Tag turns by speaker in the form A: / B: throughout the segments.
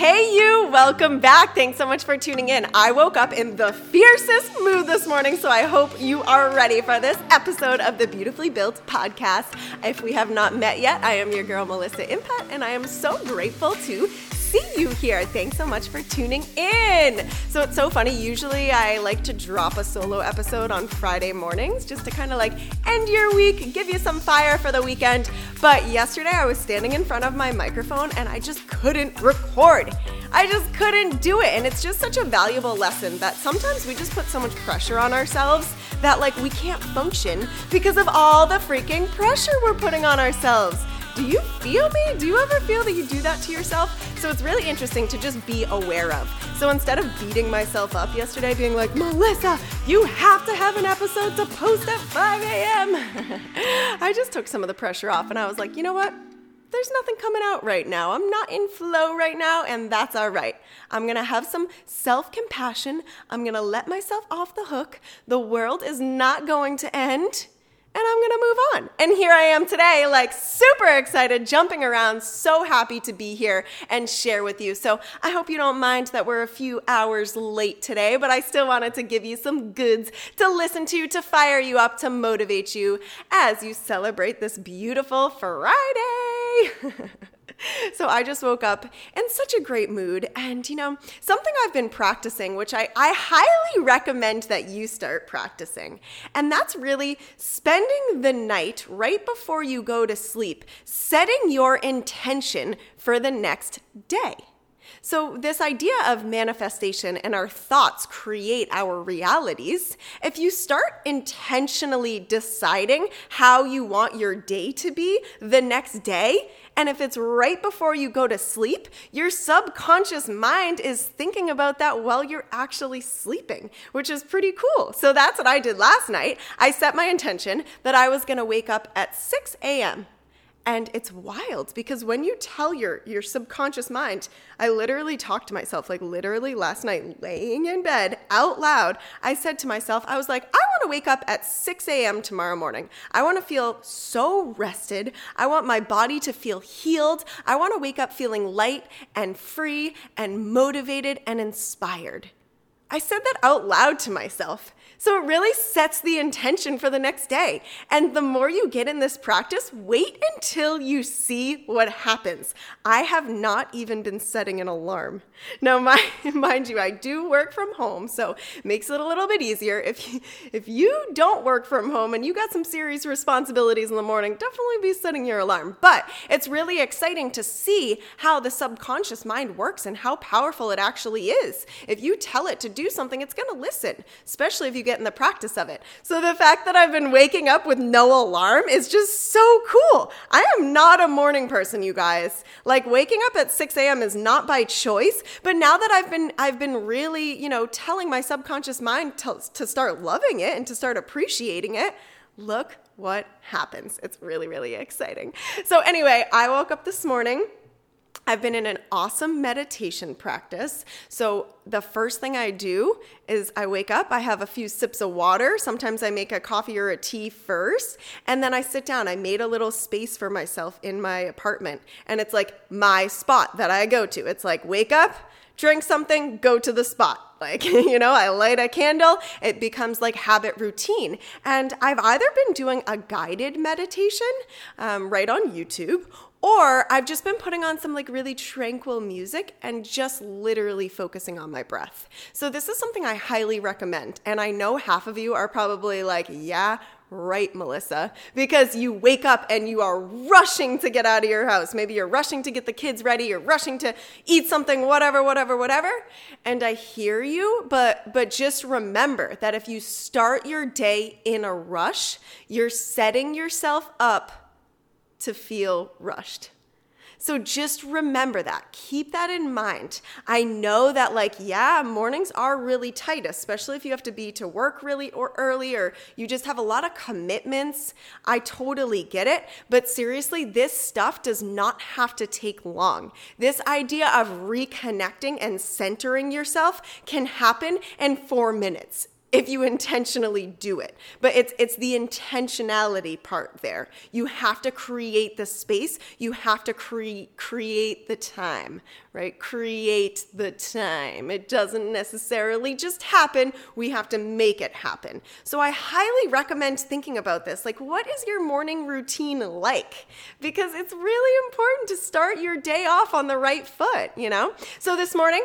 A: Hey, you, welcome back. Thanks so much for tuning in. I woke up in the fiercest mood this morning, so I hope you are ready for this episode of the Beautifully Built podcast. If we have not met yet, I am your girl, Melissa Impett, and I am so grateful to see you here. Thanks so much for tuning in. So it's so funny. Usually I like to drop a solo episode on Friday mornings just to kind of like end your week, give you some fire for the weekend. But yesterday I was standing in front of my microphone and I just couldn't record. I just couldn't do it. And it's just such a valuable lesson that sometimes we just put so much pressure on ourselves that like we can't function because of all the freaking pressure we're putting on ourselves. Do you feel me? Do you ever feel that you do that to yourself? So it's really interesting to just be aware of. So instead of beating myself up yesterday, being like, Melissa, you have to have an episode to post at 5 a.m., I just took some of the pressure off and I was like, you know what? there's nothing coming out right now. I'm not in flow right now, and that's all right. I'm gonna have some self compassion. I'm gonna let myself off the hook. The world is not going to end and I'm gonna move on. And here I am today, like super excited, jumping around, so happy to be here and share with you. So I hope you don't mind that we're a few hours late today, but I still wanted to give you some goods to listen to, to fire you up, to motivate you as you celebrate this beautiful Friday. so I just woke up in such a great mood. And, you know, something I've been practicing, which I, I highly recommend that you start practicing, and that's really spending the night right before you go to sleep, setting your intention for the next day. So, this idea of manifestation and our thoughts create our realities. If you start intentionally deciding how you want your day to be the next day, and if it's right before you go to sleep, your subconscious mind is thinking about that while you're actually sleeping, which is pretty cool. So, that's what I did last night. I set my intention that I was gonna wake up at 6 a.m. And it's wild because when you tell your your subconscious mind, I literally talked to myself like literally last night laying in bed out loud. I said to myself, I was like, I want to wake up at 6 a.m. tomorrow morning. I want to feel so rested. I want my body to feel healed. I want to wake up feeling light and free and motivated and inspired. I said that out loud to myself. So it really sets the intention for the next day. And the more you get in this practice, wait until you see what happens. I have not even been setting an alarm. Now, my, mind you, I do work from home, so it makes it a little bit easier. If you, if you don't work from home and you got some serious responsibilities in the morning, definitely be setting your alarm. But it's really exciting to see how the subconscious mind works and how powerful it actually is. If you tell it to do something, it's going to listen, especially if you get in the practice of it. So the fact that I've been waking up with no alarm is just so cool. I am not a morning person, you guys. Like waking up at 6 a.m. is not by choice, but now that I've been I've been really, you know, telling my subconscious mind to, to start loving it and to start appreciating it, look what happens. It's really, really exciting. So anyway, I woke up this morning I've been in an awesome meditation practice. So, the first thing I do is I wake up, I have a few sips of water. Sometimes I make a coffee or a tea first, and then I sit down. I made a little space for myself in my apartment, and it's like my spot that I go to. It's like wake up, drink something, go to the spot. Like, you know, I light a candle, it becomes like habit routine. And I've either been doing a guided meditation um, right on YouTube, or I've just been putting on some like really tranquil music and just literally focusing on my breath. So, this is something I highly recommend. And I know half of you are probably like, yeah, right, Melissa, because you wake up and you are rushing to get out of your house. Maybe you're rushing to get the kids ready, you're rushing to eat something, whatever, whatever, whatever. And I hear you, but but just remember that if you start your day in a rush, you're setting yourself up to feel rushed. So just remember that. Keep that in mind. I know that, like, yeah, mornings are really tight, especially if you have to be to work really or early or you just have a lot of commitments. I totally get it. But seriously, this stuff does not have to take long. This idea of reconnecting and centering yourself can happen in four minutes if you intentionally do it. But it's it's the intentionality part there. You have to create the space, you have to cre- create the time, right? Create the time. It doesn't necessarily just happen. We have to make it happen. So I highly recommend thinking about this. Like what is your morning routine like? Because it's really important to start your day off on the right foot, you know? So this morning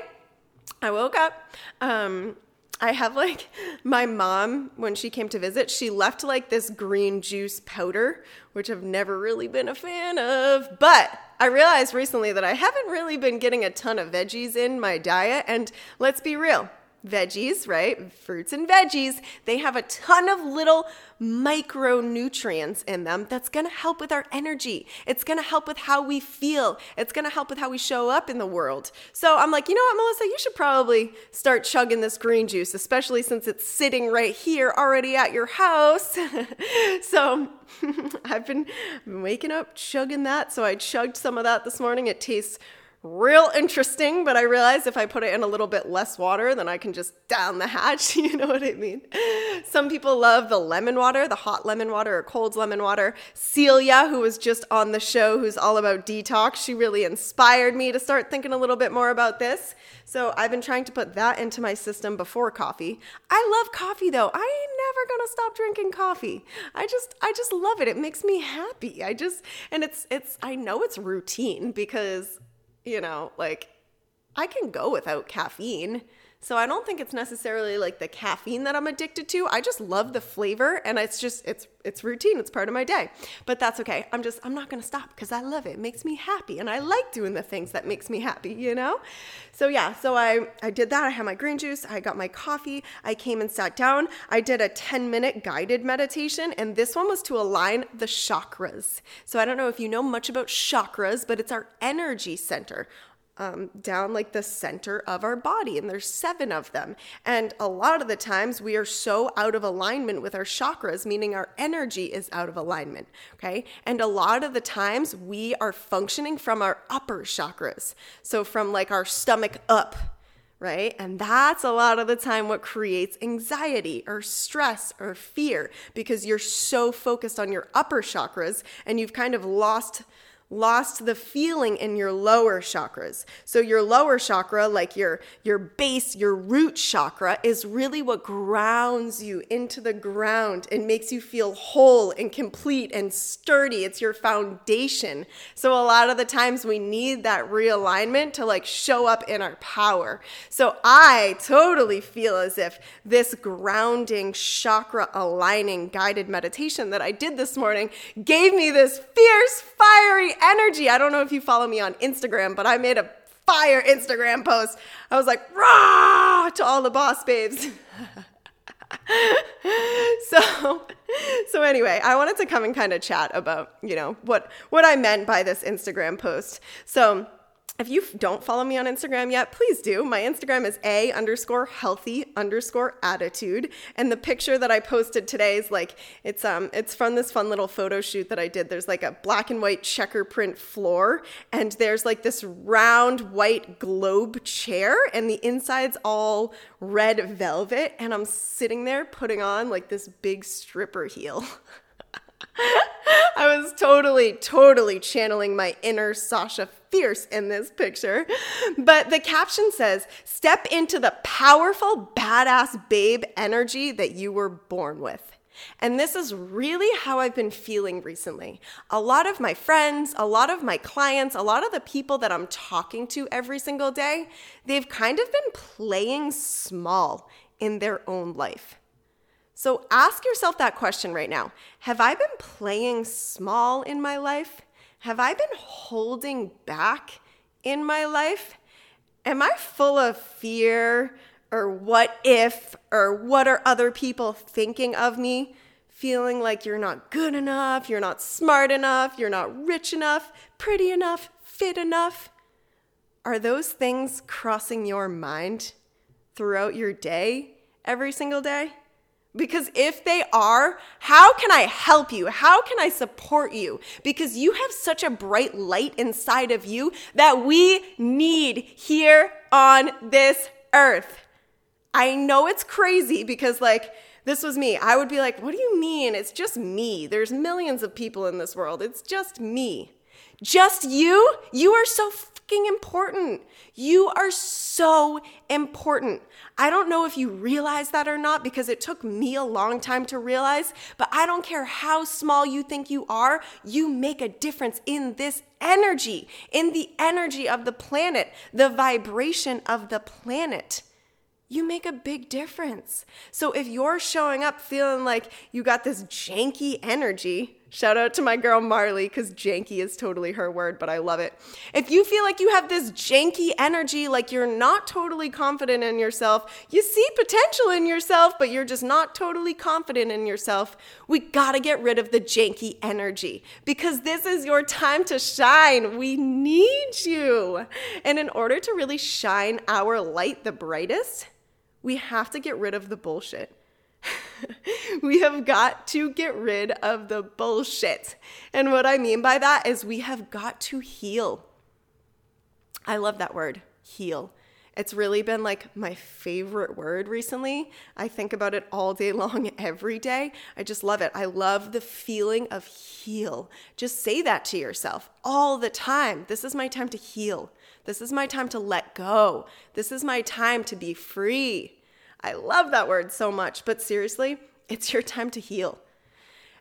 A: I woke up um, I have like my mom, when she came to visit, she left like this green juice powder, which I've never really been a fan of. But I realized recently that I haven't really been getting a ton of veggies in my diet. And let's be real, veggies, right? Fruits and veggies, they have a ton of little micronutrients in them that's to help with our energy. It's to help with how we feel. It's to help with how we show up in the world. So I'm like, you know what, Melissa, you should probably start chugging this green juice, especially since it's sitting right here already at your house. so I've been waking up chugging that. So I chugged some of that this morning. It tastes real interesting, but I realized if I put it in a little bit less water, then I can just down the hatch. You know what I mean? Some people love the lemon water, the hot lemon water or cold lemon water. Celia, who was just on the show, who's all about detox, she really inspired me to start thinking a little bit more about this. So I've been trying to put that into my system before coffee. I love coffee though. I ain't never gonna stop drinking coffee. I just I just love it. It makes me happy. I just and it's it's I know it's routine because you know, like I can go without caffeine. So I don't think it's necessarily like the caffeine that I'm addicted to. I just love the flavor and it's just it's it's routine. It's part of my day. But that's okay. I'm just I'm not going to stop cuz I love it. It makes me happy and I like doing the things that makes me happy, you know? So yeah, so I I did that. I had my green juice, I got my coffee, I came and sat down. I did a 10-minute guided meditation and this one was to align the chakras. So I don't know if you know much about chakras, but it's our energy center um, down like the center of our body, and there's seven of them. And a lot of the times we are so out of alignment with our chakras, meaning our energy is out of alignment. Okay. And a lot of the times we are functioning from our upper chakras. So from like our stomach up. Right. And that's a lot of the time what creates anxiety or stress or fear because you're so focused on your upper chakras and you've kind of lost lost the feeling in your lower chakras. So your lower chakra, like your your base, your root chakra is really what grounds you into the ground and makes you feel whole and complete and sturdy. It's your foundation. So a lot of the times we need that realignment to like show up in our power. So I totally feel as if this grounding chakra aligning guided meditation that I did this morning gave me this fierce fiery energy. I don't know if you follow me on Instagram, but I made a fire Instagram post. I was like, rah to all the boss babes. so so anyway, I wanted to come and kind of chat about, you know, what what I meant by this Instagram post. So if you don't follow me on Instagram yet, please do. My Instagram is a underscore healthy underscore attitude, and the picture that I posted today is like it's um it's from this fun little photo shoot that I did. There's like a black and white checker print floor, and there's like this round white globe chair, and the inside's all red velvet, and I'm sitting there putting on like this big stripper heel. I was totally, totally channeling my inner Sasha Fierce in this picture. But the caption says, Step into the powerful, badass babe energy that you were born with. And this is really how I've been feeling recently. A lot of my friends, a lot of my clients, a lot of the people that I'm talking to every single day, they've kind of been playing small in their own life. So ask yourself that question right now Have I been playing small in my life? Have I been holding back in my life? Am I full of fear or what if or what are other people thinking of me? Feeling like you're not good enough, you're not smart enough, you're not rich enough, pretty enough, fit enough? Are those things crossing your mind throughout your day, every single day? Because if they are, how can I help you? How can I support you? Because you have such a bright light inside of you that we need here on this earth. I know it's crazy because, like, this was me. I would be like, what do you mean? It's just me. There's millions of people in this world. It's just me. Just you? You are so fucking important. You are so important. I don't know if you realize that or not because it took me a long time to realize, but I don't care how small you think you are, you make a difference in this energy, in the energy of the planet, the vibration of the planet you make a big difference. So if you're showing up feeling like you got this janky energy, shout out to my girl Marley, because janky is totally her word, but I love it. If you feel like you have this janky energy, like you're not totally confident in yourself, you see potential in yourself, but you're just not totally confident in yourself, we gotta get rid of the janky energy because this is your time to shine. We need you. And in order to really shine our light the brightest, we have to get rid of the bullshit. we have got to get rid of the bullshit. And what I mean by that is we have got to heal. I love that word, heal. It's really been like my favorite word recently. I think about it all day long, every day. I just love it. I love the feeling of heal. Just say that to yourself all the time. This is my time to heal. This is my time to let go. This is my time to be free. I love that word so much, but seriously, it's your time to heal.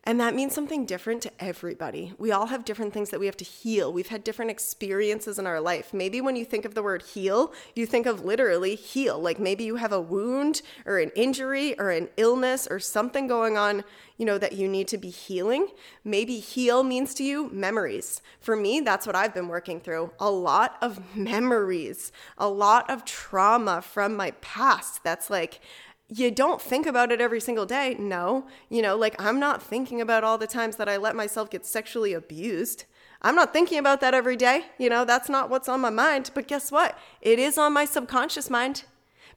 A: And that means something different to everybody. We all have different things that we have to heal. We've had different experiences in our life. Maybe when you think of the word heal, you think of literally heal. Like maybe you have a wound or an injury or an illness or something going on, you know, that you need to be healing. Maybe heal means to you memories. For me, that's what I've been working through. A lot of memories, a lot of trauma from my past. That's like, you don't think about it every single day. No. You know, like I'm not thinking about all the times that I let myself get sexually abused. I'm not thinking about that every day. You know, that's not what's on my mind. But guess what? It is on my subconscious mind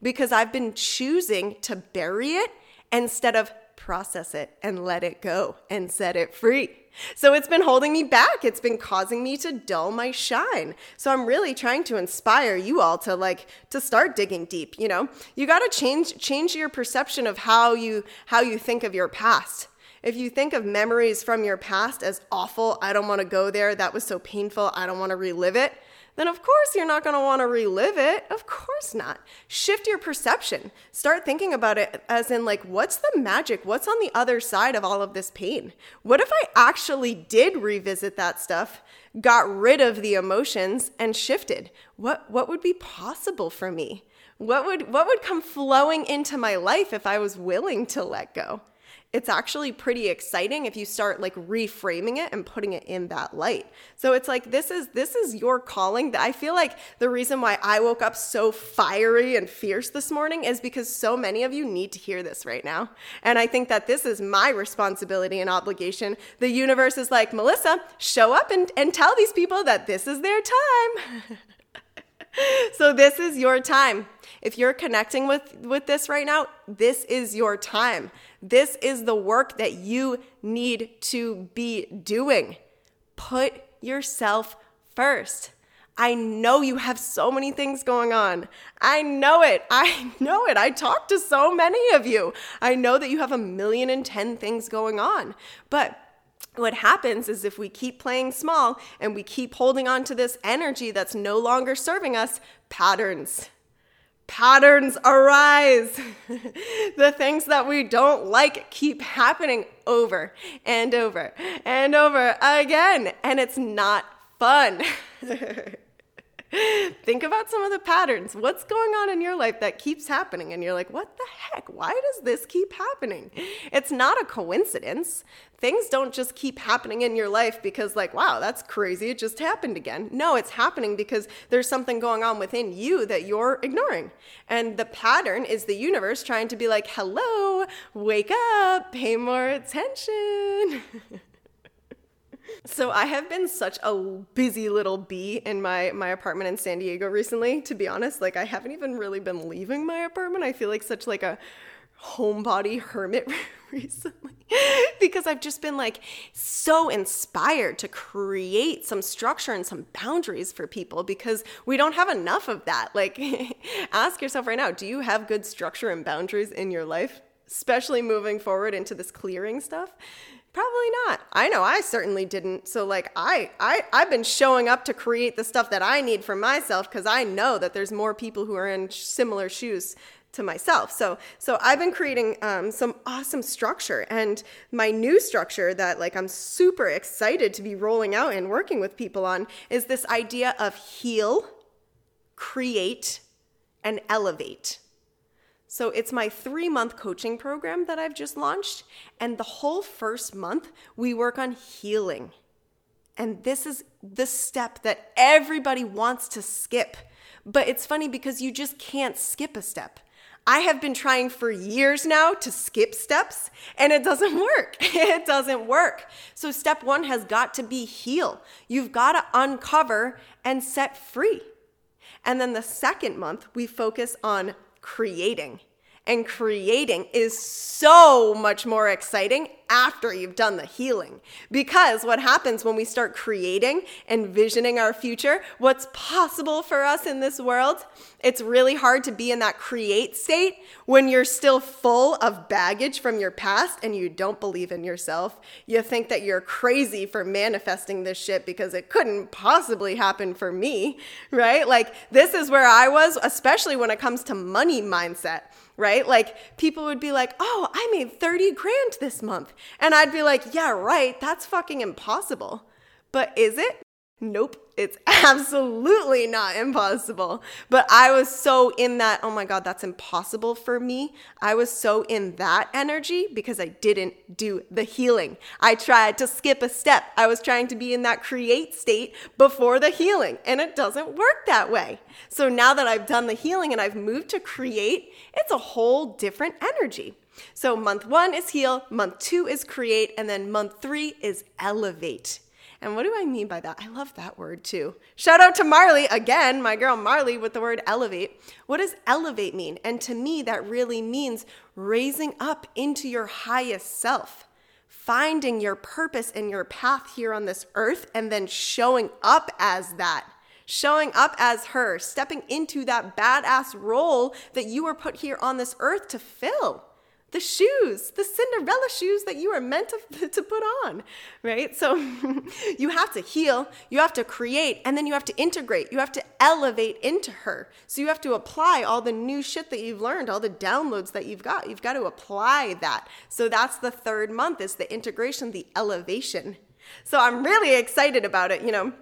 A: because I've been choosing to bury it instead of process it and let it go and set it free. So it's been holding me back. It's been causing me to dull my shine. So I'm really trying to inspire you all to like to start digging deep, you know? You got to change change your perception of how you how you think of your past. If you think of memories from your past as awful, I don't want to go there, that was so painful, I don't want to relive it, then of course you're not going to want to relive it. Of course not. Shift your perception. Start thinking about it as in, like, what's the magic? What's on the other side of all of this pain? What if I actually did revisit that stuff, got rid of the emotions, and shifted? What, what would be possible for me? What would, what would come flowing into my life if I was willing to let go? It's actually pretty exciting if you start like reframing it and putting it in that light. So it's like this is this is your calling. I feel like the reason why I woke up so fiery and fierce this morning is because so many of you need to hear this right now. And I think that this is my responsibility and obligation. The universe is like, Melissa, show up and, and tell these people that this is their time. so this is your time. If you're connecting with with this right now, this is your time. This is the work that you need to be doing. Put yourself first. I know you have so many things going on. I know it. I know it. I talk to so many of you. I know that you have a million and ten things going on. But what happens is if we keep playing small and we keep holding on to this energy that's no longer serving us, patterns patterns arise. the things that we don't like keep happening over and over and over again, and it's not fun. Think about some of the patterns. What's going on in your life that keeps happening? And you're like, what the heck? Why does this keep happening? It's not a coincidence. Things don't just keep happening in your life because, like, wow, that's crazy. It just happened again. No, it's happening because there's something going on within you that you're ignoring. And the pattern is the universe trying to be like, hello, wake up, pay more attention. So I have been such a busy little bee in my my apartment in San Diego recently, to be honest. Like I haven't even really been leaving my apartment. I feel like such like a homebody hermit recently. because I've just been like so inspired to create some structure and some boundaries for people because we don't have enough of that. Like, ask yourself right now do you have good structure and boundaries in your life, especially moving forward into this clearing stuff? Probably not. I know I certainly didn't. So like I I I've been showing up to create the stuff that I need for myself cuz I know that there's more people who are in similar shoes to myself. So so I've been creating um, some awesome structure, and my new structure that like I'm super excited to be rolling out and working with people on is this idea of heal, create, and elevate. So it's my three month coaching program that I've just launched, and the whole first month we work on healing. And this is the step that everybody wants to skip. But it's funny because you just can't skip a step. I have been trying for years now to skip steps and it doesn't work. It doesn't work. So, step one has got to be heal. You've got to uncover and set free. And then the second month, we focus on creating and creating is so much more exciting after you've done the healing. Because what happens when we start creating, envisioning our future, what's possible for us in this world, it's really hard to be in that create state when you're still full of baggage from your past and you don't believe in yourself. You think that you're crazy for manifesting this shit because it couldn't possibly happen for me, right? Like, this is where I was, especially when it comes to money mindset right? Like people would be like, oh, I made 30 grand this month. And I'd be like, yeah, right. That's fucking impossible. But is it? Nope, it's absolutely not impossible. But I was so in that, oh my God, that's impossible for me. I was so in that energy because I didn't do the healing. I tried to skip a step. I was trying to be in that create state before the healing, and it doesn't work that way. So now that I've done the healing and I've moved to create, it's a whole different energy. So month one is heal, month two is create, and then month three is elevate. And what do I mean by that? I love that word too. Shout out to Marley, again, my girl Marley with the word elevate. What does elevate mean? And to me, that really means raising up into your highest self, finding your purpose and your path here on this earth, and then showing up as that. Showing up as her, stepping into that badass role that you were put here on this earth to fill the shoes, the Cinderella shoes that you are meant to, to put on, right? So you have to heal, you have to create, and then you have to integrate. You have to elevate into her. So you have to apply all the new shit that you've learned, all the downloads that you've got. You've got to apply that. So that's the third month is the integration, the elevation. So I'm really excited about it, you know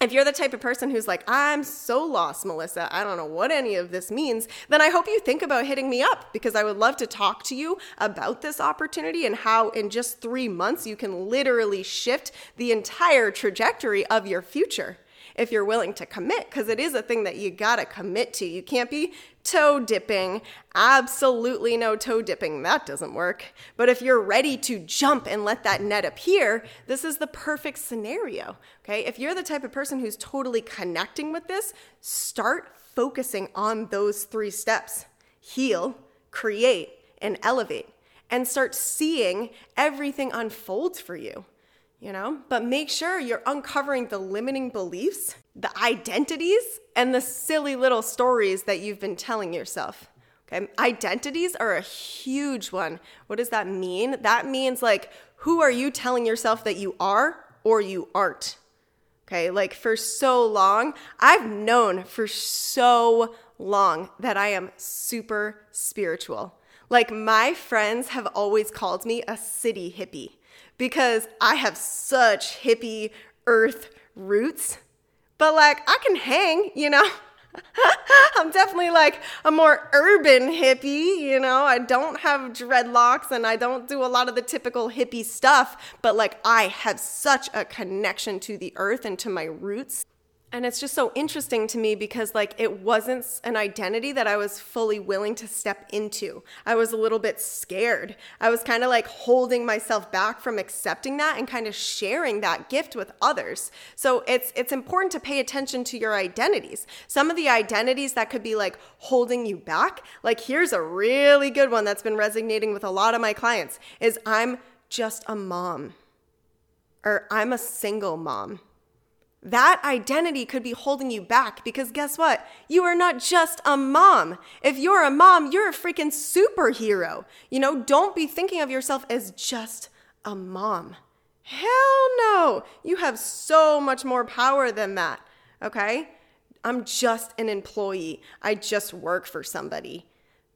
A: if you're the type of person who's like, I'm so lost, Melissa, I don't know what any of this means, then I hope you think about hitting me up because I would love to talk to you about this opportunity and how in just three months you can literally shift the entire trajectory of your future if you're willing to commit, because it is a thing that you gotta commit to. You can't be toe dipping. Absolutely no toe dipping. That doesn't work. But if you're ready to jump and let that net appear, this is the perfect scenario. Okay. If you're the type of person who's totally connecting with this, start focusing on those three steps heal, create, and elevate. And start seeing everything unfold for you you know? But make sure you're uncovering the limiting beliefs, the identities, and the silly little stories that you've been telling yourself. Okay, identities are a huge one. What does that mean? That means like, who are you telling yourself that you are or you aren't? Okay, like for so long, I've known for so long that I am super spiritual. Like, my friends have always called me a city hippie because I have such hippie earth roots. But like I can hang, you know. I'm definitely like a more urban hippie, you know. I don't have dreadlocks and I don't do a lot of the typical hippie stuff, but like I have such a connection to the earth and to my roots and it's just so interesting to me because like it wasn't an identity that I was fully willing to step into. I was a little bit scared. I was kind of like holding myself back from accepting that and kind of sharing that gift with others. So it's it's important to pay attention to your identities. Some of the identities that could be like holding you back, like here's a really good one that's been resonating with a lot of my clients is I'm just a mom or I'm a single mom. That identity could be holding you back because guess what? You are not just a mom. If you're a mom, you're a freaking superhero. You know, don't be thinking of yourself as just a mom. Hell no. You have so much more power than that. Okay? I'm just an employee. I just work for somebody.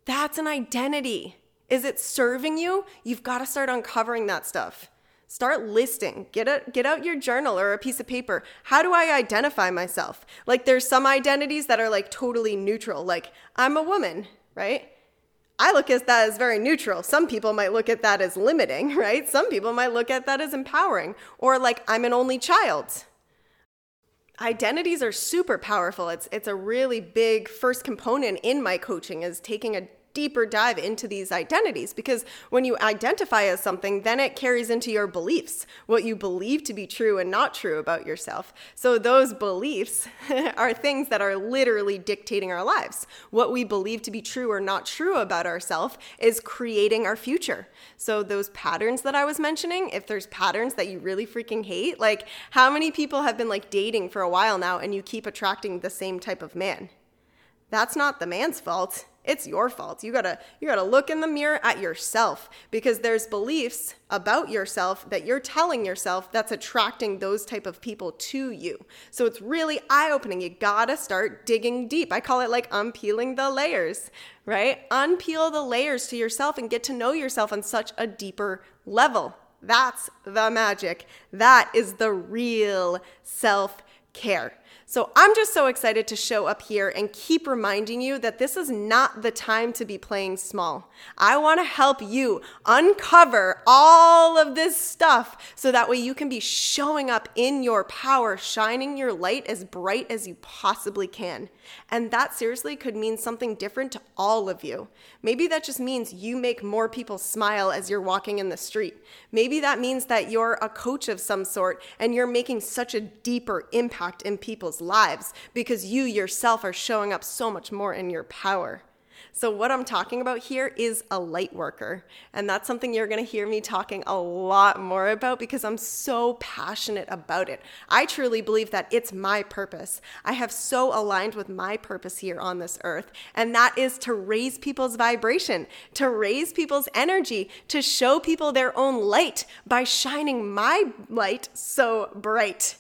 A: That's an identity. Is it serving you? You've got to start uncovering that stuff. Start listing. Get a, get out your journal or a piece of paper. How do I identify myself? Like there's some identities that are like totally neutral. Like I'm a woman, right? I look at that as very neutral. Some people might look at that as limiting, right? Some people might look at that as empowering. Or like I'm an only child. Identities are super powerful. It's it's a really big first component in my coaching is taking a deeper dive into these identities because when you identify as something, then it carries into your beliefs, what you believe to be true and not true about yourself. So those beliefs are things that are literally dictating our lives. What we believe to be true or not true about ourselves is creating our future. So those patterns that I was mentioning, if there's patterns that you really freaking hate, like how many people have been like dating for a while now and you keep attracting the same type of man? That's not the man's fault it's your fault. You gotta you gotta look in the mirror at yourself because there's beliefs about yourself that you're telling yourself that's attracting those type of people to you. So it's really eye-opening. You gotta start digging deep. I call it like unpeeling the layers, right? Unpeel the layers to yourself and get to know yourself on such a deeper level. That's the magic. That is the real self care. So I'm just so excited to show up here and keep reminding you that this is not the time to be playing small. I want to help you uncover all of this stuff so that way you can be showing up in your power, shining your light as bright as you possibly can. And that seriously could mean something different to all of you. Maybe that just means you make more people smile as you're walking in the street. Maybe that means that you're a coach of some sort and you're making such a deeper impact in people's lives because you yourself are showing up so much more in your power. So, what I'm talking about here is a light worker. And that's something you're going to hear me talking a lot more about because I'm so passionate about it. I truly believe that it's my purpose. I have so aligned with my purpose here on this earth, and that is to raise people's vibration, to raise people's energy, to show people their own light by shining my light so bright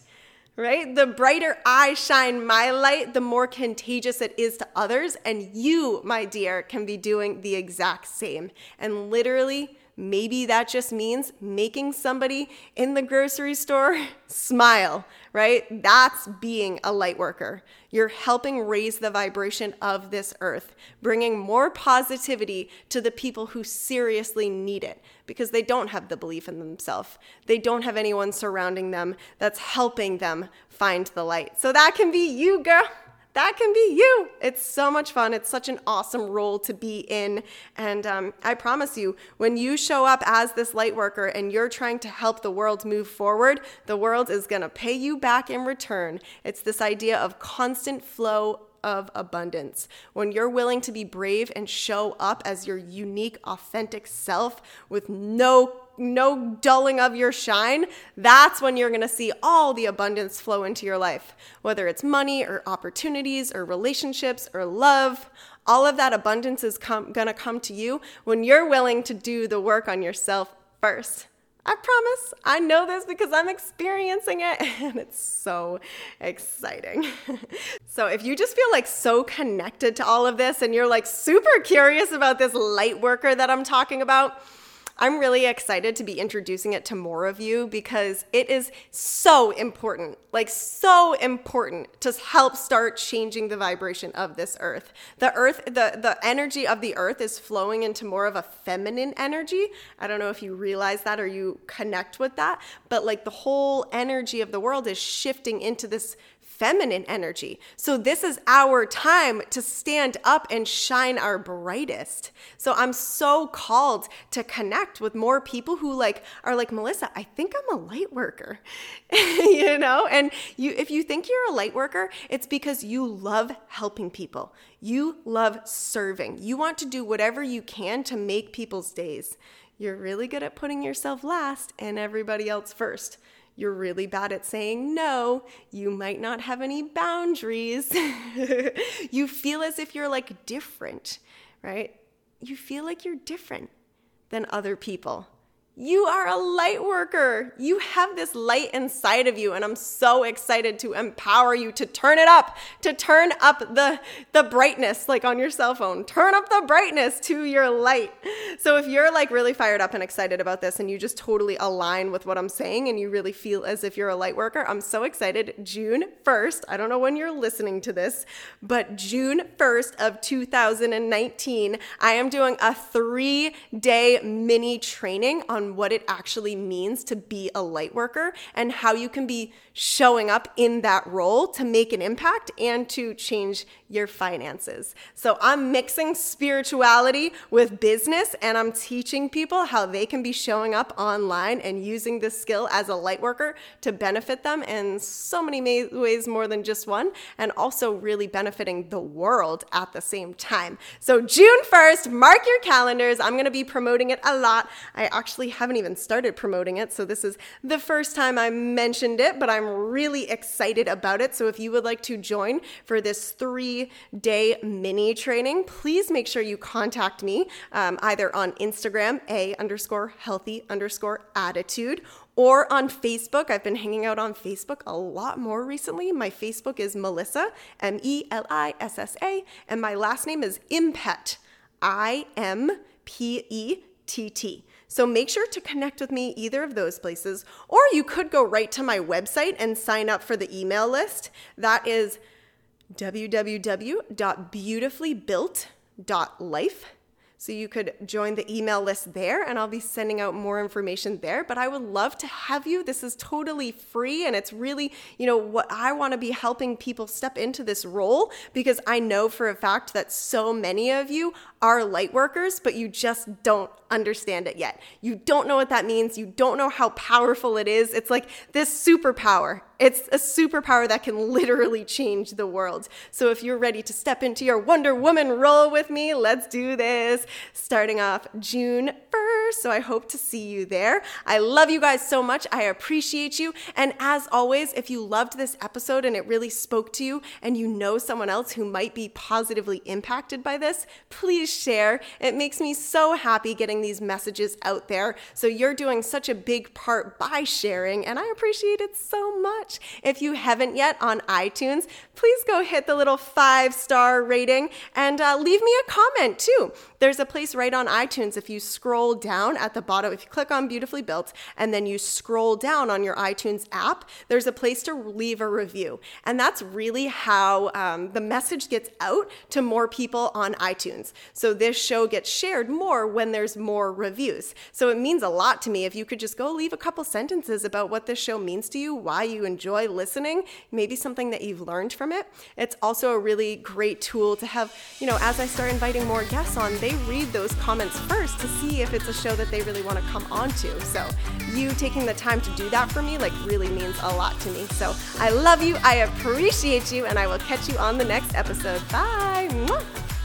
A: right? The brighter I shine my light, the more contagious it is to others. And you, my dear, can be doing the exact same. And literally, maybe that just means making somebody in the grocery store smile, right? That's being a light worker. You're helping raise the vibration of this earth, bringing more positivity to the people who seriously need it because they don't have the belief in themselves. They don't have anyone surrounding them that's helping them find the light. So that can be you, girl that can be you. It's so much fun. It's such an awesome role to be in. And um, I promise you, when you show up as this light worker and you're trying to help the world move forward, the world is going to pay you back in return. It's this idea of constant flow of abundance. When you're willing to be brave and show up as your unique, authentic self with no no dulling of your shine, that's when you're going to see all the abundance flow into your life. Whether it's money or opportunities or relationships or love, all of that abundance is com- going to come to you when you're willing to do the work on yourself first. I promise. I know this because I'm experiencing it and it's so exciting. so, if you just feel like so connected to all of this and you're like super curious about this light worker that I'm talking about, I'm really excited to be introducing it to more of you because it is so important, like so important to help start changing the vibration of this earth. The earth, the, the energy of the earth is flowing into more of a feminine energy. I don't know if you realize that or you connect with that, but like the whole energy of the world is shifting into this feminine energy. So, this is our time to stand up and shine our brightest. So, I'm so called to connect with more people who like are like, Melissa, I think I'm a light worker, you know? And you, if you think you're a light worker, it's because you love helping people. You love serving. You want to do whatever you can to make people's days. You're really good at putting yourself last and everybody else first. You're really bad at saying no. You might not have any boundaries. you feel as if you're like different, right? You feel like you're different than other people. You are a light worker. You have this light inside of you, and I'm so excited to empower you to turn it up, to turn up the, the brightness, like on your cell phone. Turn up the brightness to your light. So if you're like really fired up and excited about this, and you just totally align with what I'm saying, and you really feel as if you're a light worker, I'm so excited. June 1st, I don't know when you're listening to this, but June 1st of 2019, I am doing a three day mini training on what it actually means to be a light worker and how you can be showing up in that role to make an impact and to change your finances. So I'm mixing spirituality with business and I'm teaching people how they can be showing up online and using this skill as a light worker to benefit them in so many ways more than just one and also really benefiting the world at the same time. So June 1st, mark your calendars. I'm going to be promoting it a lot. I actually haven't even started promoting it, so this is the first time I mentioned it, but I'm really excited about it. So if you would like to join for this three day mini training, please make sure you contact me um, either on Instagram, a underscore healthy underscore attitude, or on Facebook. I've been hanging out on Facebook a lot more recently. My Facebook is Melissa, M E L I S S A, and my last name is Impett, I M P E T T. So make sure to connect with me either of those places, or you could go right to my website and sign up for the email list. That is www.beautifullybuilt.life. So you could join the email list there, and I'll be sending out more information there. But I would love to have you. This is totally free, and it's really, you know, what I want to be helping people step into this role because I know for a fact that so many of you are light workers, but you just don't understand it yet. You don't know what that means. You don't know how powerful it is. It's like this superpower. It's a superpower that can literally change the world. So if you're ready to step into your Wonder Woman role with me, let's do this. Starting off June 1st. So I hope to see you there. I love you guys so much. I appreciate you. And as always, if you loved this episode and it really spoke to you and you know someone else who might be positively impacted by this, please share. It makes me so happy getting these messages out there. So you're doing such a big part by sharing, and I appreciate it so much. If you haven't yet on iTunes, please go hit the little five star rating and uh, leave me a comment too. There's a place right on iTunes if you scroll down at the bottom, if you click on Beautifully Built and then you scroll down on your iTunes app, there's a place to leave a review. And that's really how um, the message gets out to more people on iTunes. So this show gets shared more when there's more reviews. So it means a lot to me if you could just go leave a couple sentences about what this show means to you, why you enjoy listening, maybe something that you've learned from it. It's also a really great tool to have, you know, as I start inviting more guests on, they read those comments first to see if it's a show that they really want to come on to. So you taking the time to do that for me like really means a lot to me. So I love you, I appreciate you, and I will catch you on the next episode. Bye. Mwah.